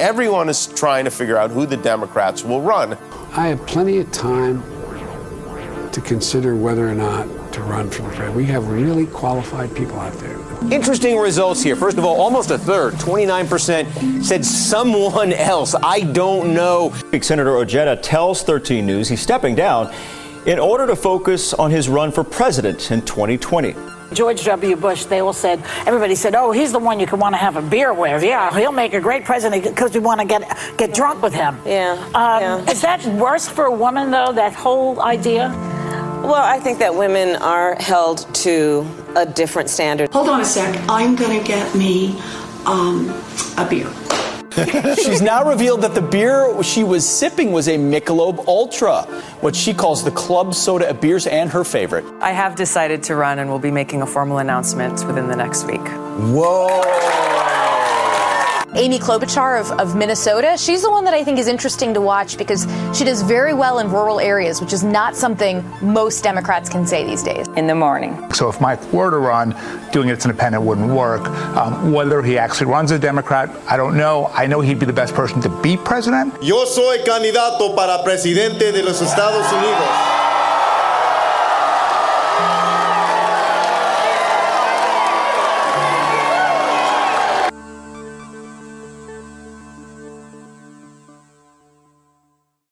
Everyone is trying to figure out who the Democrats will run. I have plenty of time to consider whether or not to run for the president. We have really qualified people out there. Interesting results here. First of all, almost a third, 29%, said someone else. I don't know. Senator Ojeda tells 13 News he's stepping down in order to focus on his run for president in 2020. George W. Bush, they all said, everybody said, oh, he's the one you can want to have a beer with. Yeah, he'll make a great president because we want to get get drunk with him. Yeah, Um, yeah. Is that worse for a woman, though, that whole idea? Well, I think that women are held to a different standard. Hold on a sec. I'm going to get me um, a beer. She's now revealed that the beer she was sipping was a Michelob Ultra, what she calls the club soda of beers and her favorite. I have decided to run and will be making a formal announcement within the next week. Amy Klobuchar of, of Minnesota, she's the one that I think is interesting to watch because she does very well in rural areas, which is not something most Democrats can say these days. In the morning. So if Mike were to run, doing it as an independent wouldn't work. Um, whether he actually runs as a Democrat, I don't know. I know he'd be the best person to be president. Yo soy candidato para presidente de los Estados Unidos.